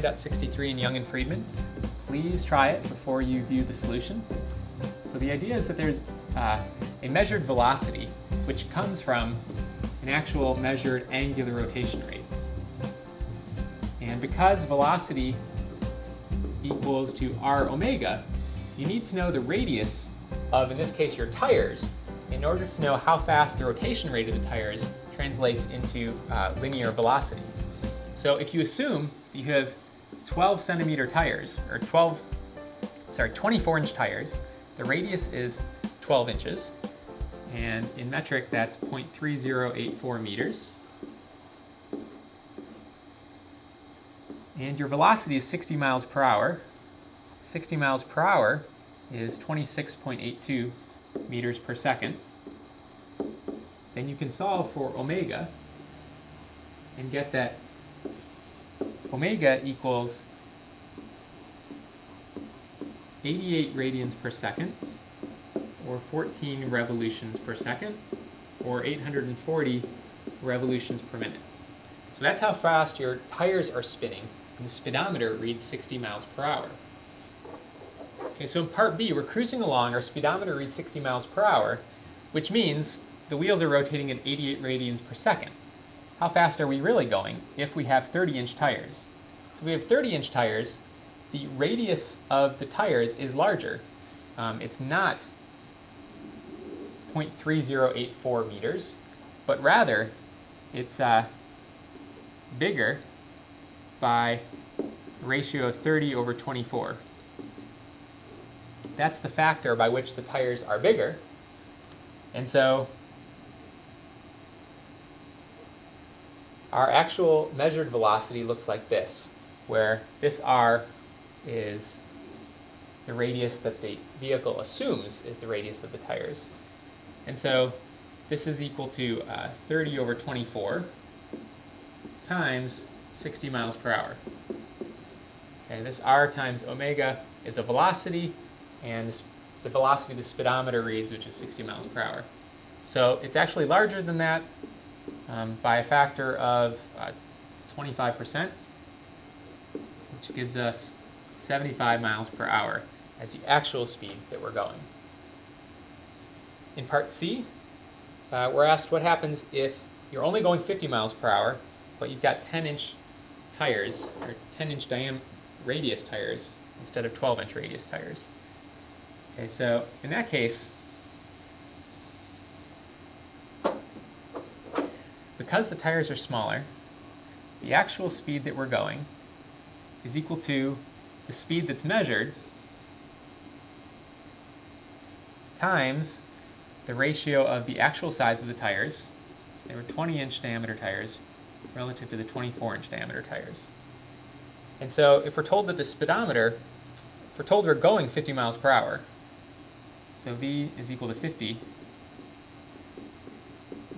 63 in Young and Freedman. Please try it before you view the solution. So the idea is that there's uh, a measured velocity which comes from an actual measured angular rotation rate. And because velocity equals to r omega, you need to know the radius of, in this case, your tires in order to know how fast the rotation rate of the tires translates into uh, linear velocity. So if you assume you have 12 centimeter tires, or 12, sorry, 24 inch tires, the radius is 12 inches, and in metric that's 0.3084 meters. And your velocity is 60 miles per hour. 60 miles per hour is 26.82 meters per second. Then you can solve for omega and get that omega equals 88 radians per second, or 14 revolutions per second, or 840 revolutions per minute. So that's how fast your tires are spinning, and the speedometer reads 60 miles per hour. Okay, so in part B, we're cruising along, our speedometer reads 60 miles per hour, which means the wheels are rotating at 88 radians per second how fast are we really going if we have 30 inch tires? So we have 30 inch tires, the radius of the tires is larger. Um, it's not 0.3084 meters, but rather it's uh, bigger by ratio of 30 over 24. That's the factor by which the tires are bigger. And so Our actual measured velocity looks like this, where this r is the radius that the vehicle assumes is the radius of the tires. And so this is equal to uh, 30 over 24 times 60 miles per hour. Okay, this r times omega is a velocity, and this the velocity the speedometer reads, which is 60 miles per hour. So it's actually larger than that, um, by a factor of uh, 25%, which gives us 75 miles per hour as the actual speed that we're going. In part C, uh, we're asked what happens if you're only going 50 miles per hour, but you've got 10 inch tires, or 10 inch diameter radius tires, instead of 12 inch radius tires. Okay, so in that case, because the tires are smaller, the actual speed that we're going is equal to the speed that's measured times the ratio of the actual size of the tires. They were 20 inch diameter tires relative to the 24 inch diameter tires. And so if we're told that the speedometer, if we're told we're going 50 miles per hour, so V is equal to 50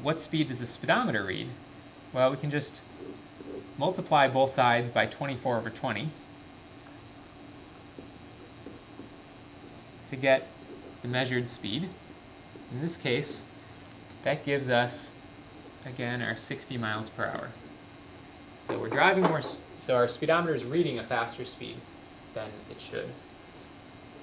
what speed does the speedometer read? Well, we can just multiply both sides by 24 over 20 to get the measured speed. In this case, that gives us, again, our 60 miles per hour. So we're driving more, so our speedometer is reading a faster speed than it should.